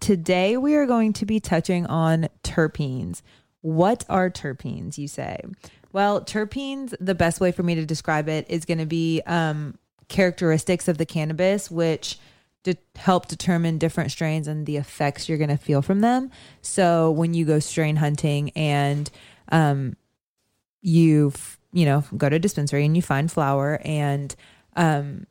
Today, we are going to be touching on terpenes. What are terpenes, you say? Well, terpenes, the best way for me to describe it is going to be um, characteristics of the cannabis, which de- help determine different strains and the effects you're going to feel from them. So when you go strain hunting and um, you, you know, go to a dispensary and you find flower and um,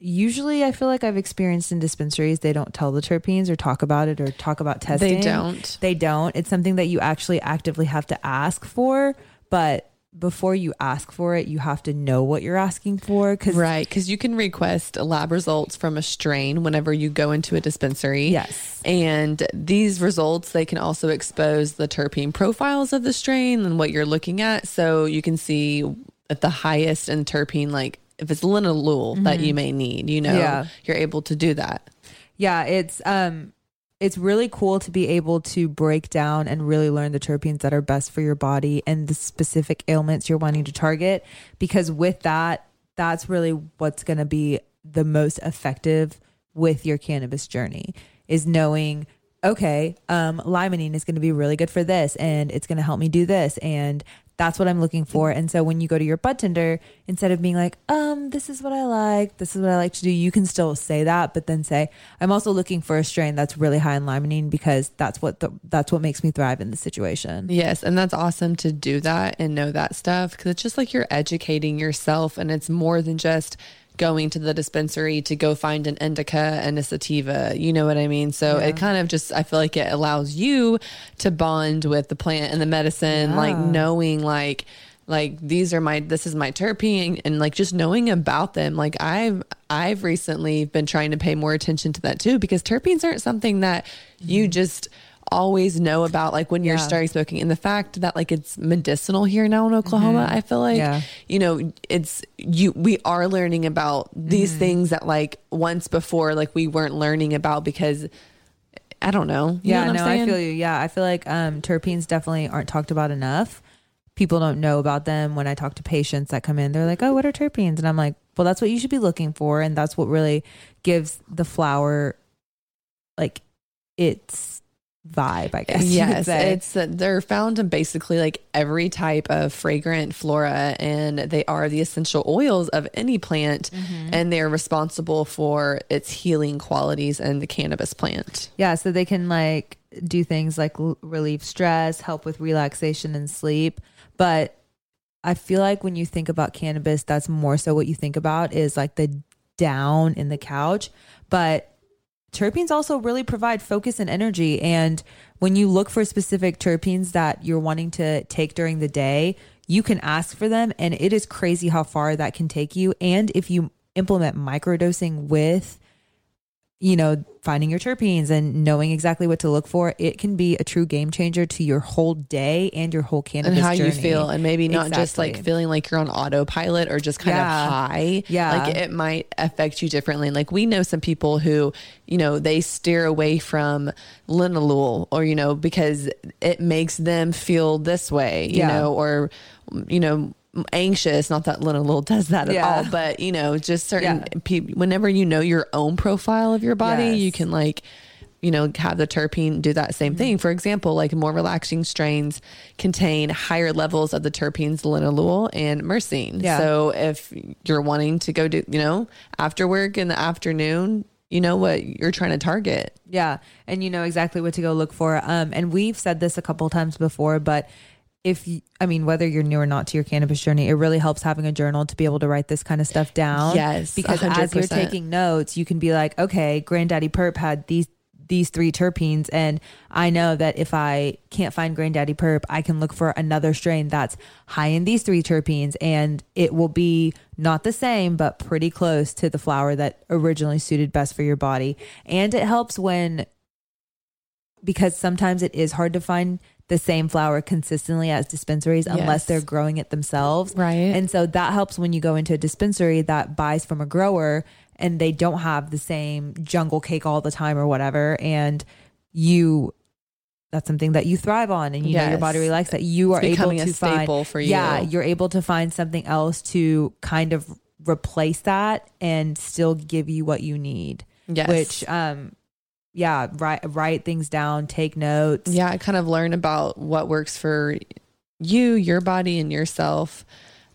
usually I feel like I've experienced in dispensaries they don't tell the terpenes or talk about it or talk about testing. They don't. They don't. It's something that you actually actively have to ask for, but before you ask for it, you have to know what you're asking for. Cause right, because you can request lab results from a strain whenever you go into a dispensary. Yes, and these results they can also expose the terpene profiles of the strain and what you're looking at, so you can see at the highest in terpene like if it's linalool mm-hmm. that you may need, you know, yeah. you're able to do that. Yeah, it's um it's really cool to be able to break down and really learn the terpenes that are best for your body and the specific ailments you're wanting to target because with that that's really what's going to be the most effective with your cannabis journey is knowing okay um limonene is going to be really good for this and it's going to help me do this and that's what I'm looking for. And so when you go to your bud tender, instead of being like, um, this is what I like, this is what I like to do, you can still say that, but then say, I'm also looking for a strain that's really high in limonene because that's what the, that's what makes me thrive in the situation. Yes, and that's awesome to do that and know that stuff because it's just like you're educating yourself, and it's more than just going to the dispensary to go find an indica and a sativa. You know what I mean? So yeah. it kind of just, I feel like it allows you to bond with the plant and the medicine, yeah. like knowing like, like these are my this is my terpene and like just knowing about them like i've i've recently been trying to pay more attention to that too because terpenes aren't something that you mm-hmm. just always know about like when you're starting smoking and the fact that like it's medicinal here now in Oklahoma, mm-hmm. I feel like yeah. you know, it's you we are learning about these mm-hmm. things that like once before like we weren't learning about because I don't know. You yeah, know no, I feel you. Yeah, I feel like um terpenes definitely aren't talked about enough. People don't know about them. When I talk to patients that come in, they're like, "Oh, what are terpenes?" And I'm like, "Well, that's what you should be looking for, and that's what really gives the flower like its vibe, I guess. Yes, it's uh, they're found in basically like every type of fragrant flora, and they are the essential oils of any plant, mm-hmm. and they're responsible for its healing qualities in the cannabis plant. Yeah, so they can like do things like l- relieve stress, help with relaxation and sleep, but I feel like when you think about cannabis, that's more so what you think about is like the down in the couch, but terpenes also really provide focus and energy. And when you look for specific terpenes that you're wanting to take during the day, you can ask for them. And it is crazy how far that can take you. And if you implement microdosing with you know, finding your terpenes and knowing exactly what to look for, it can be a true game changer to your whole day and your whole cannabis and how journey. you feel, and maybe not exactly. just like feeling like you're on autopilot or just kind yeah. of high. Yeah, like it might affect you differently. Like we know some people who, you know, they steer away from linalool or you know because it makes them feel this way, you yeah. know, or you know anxious. Not that linalool does that at yeah. all, but you know, just certain yeah. people. Whenever you know your own profile of your body, yes. you can like you know, have the terpene do that same mm-hmm. thing. For example, like more relaxing strains contain higher levels of the terpenes linalool and myrcene. Yeah. So if you're wanting to go do, you know, after work in the afternoon, you know what you're trying to target. Yeah. And you know exactly what to go look for. Um, and we've said this a couple times before, but if you, I mean, whether you're new or not to your cannabis journey, it really helps having a journal to be able to write this kind of stuff down. Yes, because 100%. as you're taking notes, you can be like, okay, Granddaddy Perp had these these three terpenes, and I know that if I can't find Granddaddy Perp, I can look for another strain that's high in these three terpenes, and it will be not the same, but pretty close to the flower that originally suited best for your body. And it helps when because sometimes it is hard to find the same flower consistently as dispensaries unless Yes. they're growing it themselves. Right. And so that helps when you go into a dispensary that buys from a grower and they don't have the same jungle cake all the time or whatever. And you, that's something that you thrive on and you know your body likes that. You are able to find, for you. yeah, you're able to find something else to kind of replace that and still give you what you need. Yes. Which, um, yeah, write write things down, take notes. yeah, I kind of learn about what works for you, your body, and yourself.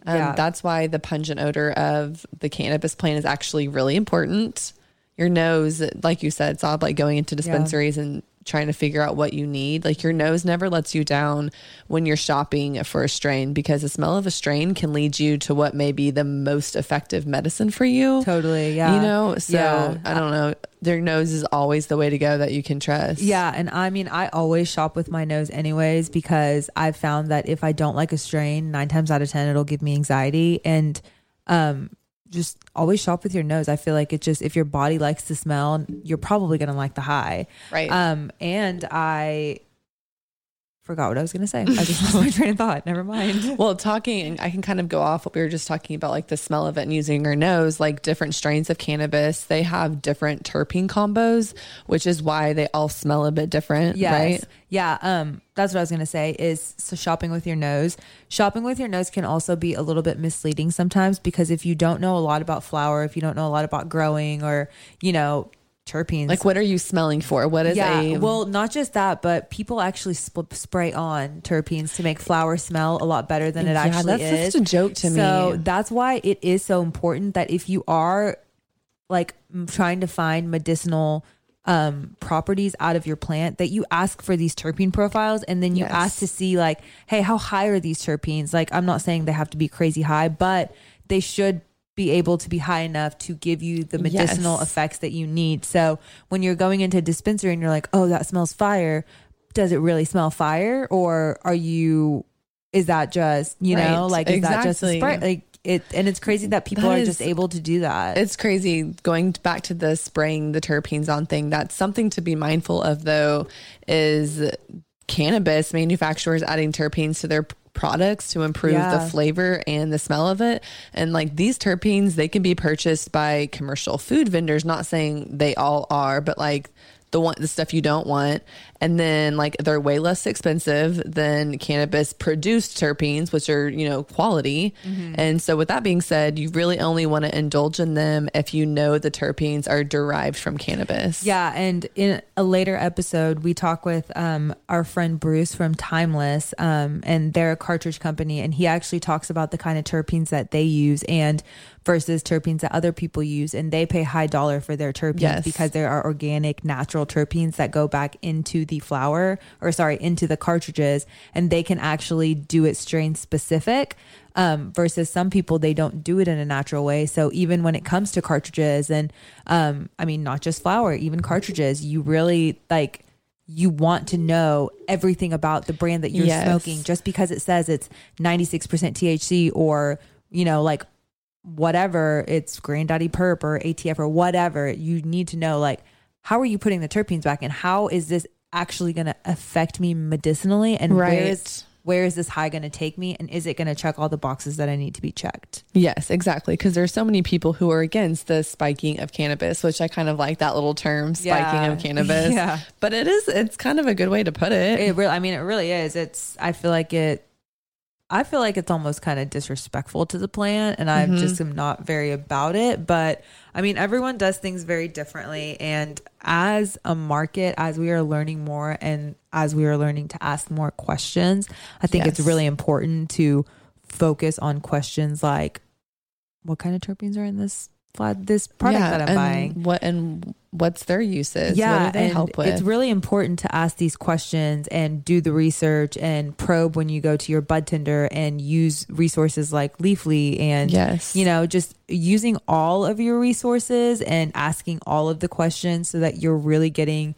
Um, Yeah. That's why the pungent odor of the cannabis plant is actually really important. Your nose, like you said, it's all like going into dispensaries and trying to figure out what you need. Like your nose never lets you down when you're shopping for a strain because the smell of a strain can lead you to what may be the most effective medicine for you. Totally. Yeah. You know, so Yeah. I don't know. Their nose is always the way to go that you can trust. Yeah, and I mean, I always shop with my nose anyways because I've found that if I don't like a strain, nine times out of ten, it'll give me anxiety. And um, just always shop with your nose. I feel like it just if your body likes the smell, you're probably gonna like the high. Right. Um, and I forgot what I was gonna say. I just lost my train of thought. Never mind. Well, talking, I can kind of go off what we were just talking about, like the smell of it and using our nose, like different strains of cannabis, they have different terpene combos, which is why they all smell a bit different, Yes. right? Yeah. Um, that's what I was gonna say is so shopping with your nose. Shopping with your nose can also be a little bit misleading sometimes because if you don't know a lot about flower, if you don't know a lot about growing or, you know, terpenes. Like, what are you smelling for? What is yeah, a well, not just that, but people actually sp- spray on terpenes to make flower smell a lot better than it Yeah, actually that's is. such a joke to so me. So that's why it is so important that if you are like trying to find medicinal um properties out of your plant that you ask for these terpene profiles and then you Yes. ask to see like hey how high are these terpenes like i'm not saying they have to be crazy high but they should be able to be high enough to give you the medicinal Yes. effects that you need so when you're going into a dispensary and you're like oh that smells fire does it really smell fire or are you is that just you know Right. like is that just a Exactly. spray like it and it's crazy that people That are is- just able to do that It's crazy going back to the spraying the terpenes on thing. That's something to be mindful of, though, is cannabis manufacturers adding terpenes to their products to improve Yeah. the flavor and the smell of it. And like these terpenes, they can be purchased by commercial food vendors. Not saying they all are, but like the one the stuff you don't want and then like they're way less expensive than cannabis produced terpenes which are you know quality. And so with that being said you really only want to indulge in them if you know the terpenes are derived from cannabis. Yeah, and in a later episode, we talk with um, our friend Bruce from Timeless, um, and they're a cartridge company, and he actually talks about the kind of terpenes that they use and versus terpenes that other people use, and they pay high dollar for their terpenes Yes. because there are organic, natural terpenes that go back into the flower, or sorry, into the cartridges, and they can actually do it strain specific um, versus some people they don't do it in a natural way. So even when it comes to cartridges and um, I mean not just flower, even cartridges, you really like you want to know everything about the brand that you're Yes. smoking just because it says it's 96% THC or you know like whatever it's granddaddy perp or ATF or whatever you need to know like how are you putting the terpenes back and how is this actually going to affect me medicinally? And where Right. is where is this high going to take me? And is it going to check all the boxes that I need to be checked? Yes exactly. Because there's so many people who are against the spiking of cannabis which i kind of like that little term spiking Yeah. of cannabis. Yeah. but it is it's kind of a good way to put it, it really i mean it really is. It's i feel like it i feel like it's almost kind of disrespectful to the plant and i Mhm. just am not very about it but i mean everyone does things very differently and as a market as we are learning more and as we are learning to ask more questions i think it's really important to focus on questions like what kind of terpenes are in this fla- this product that i'm and buying what and what's their uses yeah, what do they help with It's really important to ask these questions and do the research and probe when you go to your bud tender and use resources like Leafly and yes you know just using all of your resources and asking all of the questions so that you're really getting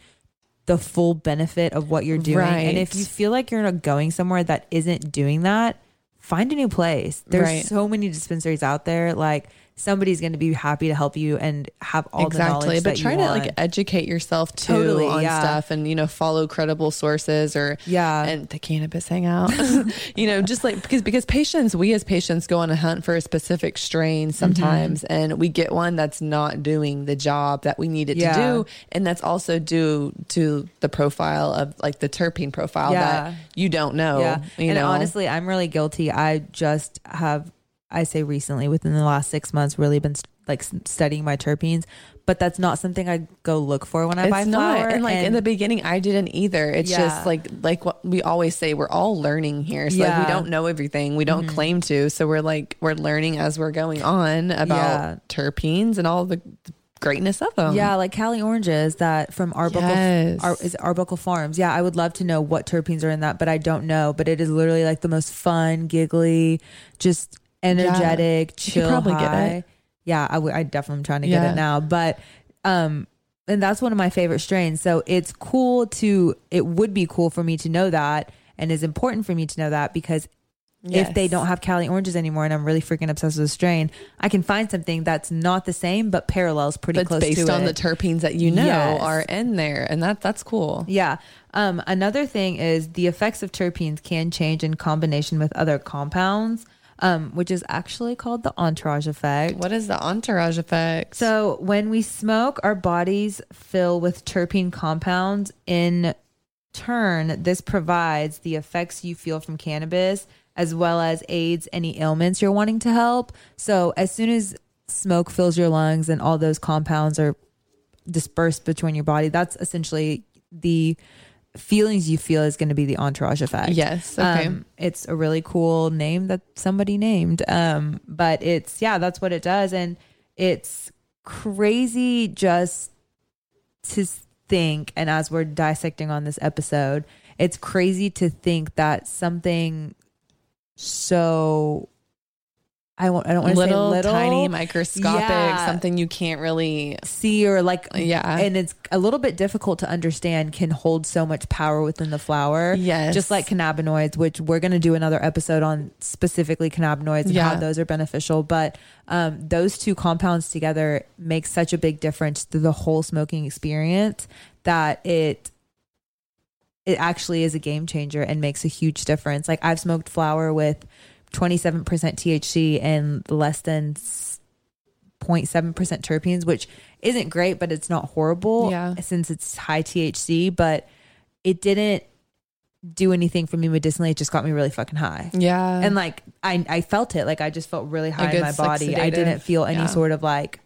the full benefit of what you're doing. Right. And if you feel like you're not going somewhere that isn't doing that, find a new place. There's Right. so many dispensaries out there. Like somebody's going to be happy to help you and have all the exactly but try to want. like educate yourself too Totally, on yeah. stuff and you know follow credible sources or Yeah. and the cannabis hangout you know just like because because patients we as patients go on a hunt for a specific strain sometimes Mm-hmm. and we get one that's not doing the job that we need it Yeah. to do and that's also due to the profile of like the terpene profile Yeah. that you don't know yeah. you and know honestly, I'm really guilty. I just have, I say recently, within the last six months, really been like studying my terpenes. But that's not something I go look for when I buy it's flower. not and like in the beginning i didn't either it's Yeah. just like like what we always say we're all learning here so Yeah. Mm-hmm. we don't know everything we don't claim to so we're like we're learning as we're going on about Yeah. terpenes and all the greatness of them yeah, like Cali oranges that from Arbuckle, Yes. Ar, is Arbuckle Farms. Yeah, I would love to know what terpenes are in that, but I don't know. But it is literally like the most fun, giggly, just energetic, could chill. probably get high. it. Yeah, I. I definitely am trying to get it now, but um, and that's one of my favorite strains. So it's cool to. It would be cool for me to know that, and is important for me to know that because if they don't have Cali oranges anymore, and I'm really freaking obsessed with a strain, I can find something that's not the same but parallels pretty that's close based on it. the terpenes that you know Yes. are in there and that that's cool Yeah. Um, another thing is the effects of terpenes can change in combination with other compounds, um, which is actually called the entourage effect. what is the entourage effect So when we smoke, our bodies fill with terpene compounds. In turn, this provides the effects you feel from cannabis as well as aids any ailments you're wanting to help. So as soon as smoke fills your lungs and all those compounds are dispersed between your body, that's essentially the feelings you feel is going to be the entourage effect. yes okay Um, it's a really cool name that somebody named. Um, but it's yeah, that's what it does, and it's crazy just to think. And as we're dissecting on this episode, it's crazy to think that something so I won't. I don't want to say little, tiny microscopic Yeah. something you can't really see or like Yeah. and it's a little bit difficult to understand can hold so much power within the flower Yes. just like cannabinoids which we're going to do another episode on specifically cannabinoids and how Yeah. those are beneficial but um, those two compounds together make such a big difference to the whole smoking experience that it it actually is a game changer and makes a huge difference like i've smoked flower with 27% thc and less than 0.7% terpenes, which isn't great, but it's not horrible Yeah. since it's high THC, but it didn't do anything for me medicinally. It just got me really fucking high. yeah And like I, I felt it. Like I just felt really high in my like, body. I didn't feel any Yeah. sort of like,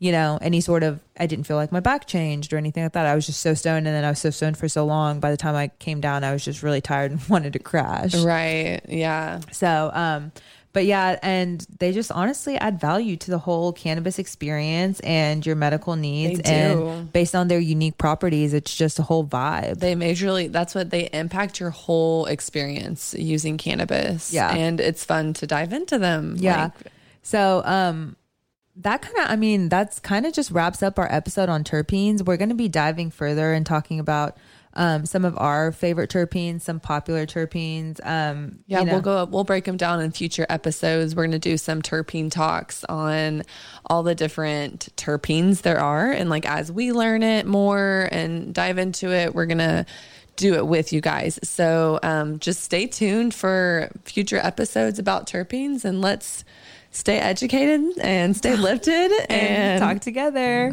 you know, any sort of I didn't feel like my back changed or anything like that. I was just so stoned and then I was so stoned for so long. By the time I came down, I was just really tired and wanted to crash. right yeah So, um, but yeah, and they just honestly add value to the whole cannabis experience and your medical needs. And based on their unique properties, it's just a whole vibe. they majorly that's what they impact your whole experience using cannabis Yeah. and it's fun to dive into them yeah. Like, so, um, that kind of, I mean, that's kind of just wraps up our episode on terpenes. We're going to be diving further and talking about um, some of our favorite terpenes, some popular terpenes. Um, yeah you know. we'll go we'll break them down in future episodes we're going to do some terpene talks on all the different terpenes there are and like as we learn it more and dive into it we're going to do it with you guys so um, just stay tuned for future episodes about terpenes and let's stay educated and stay lifted and, and talk together.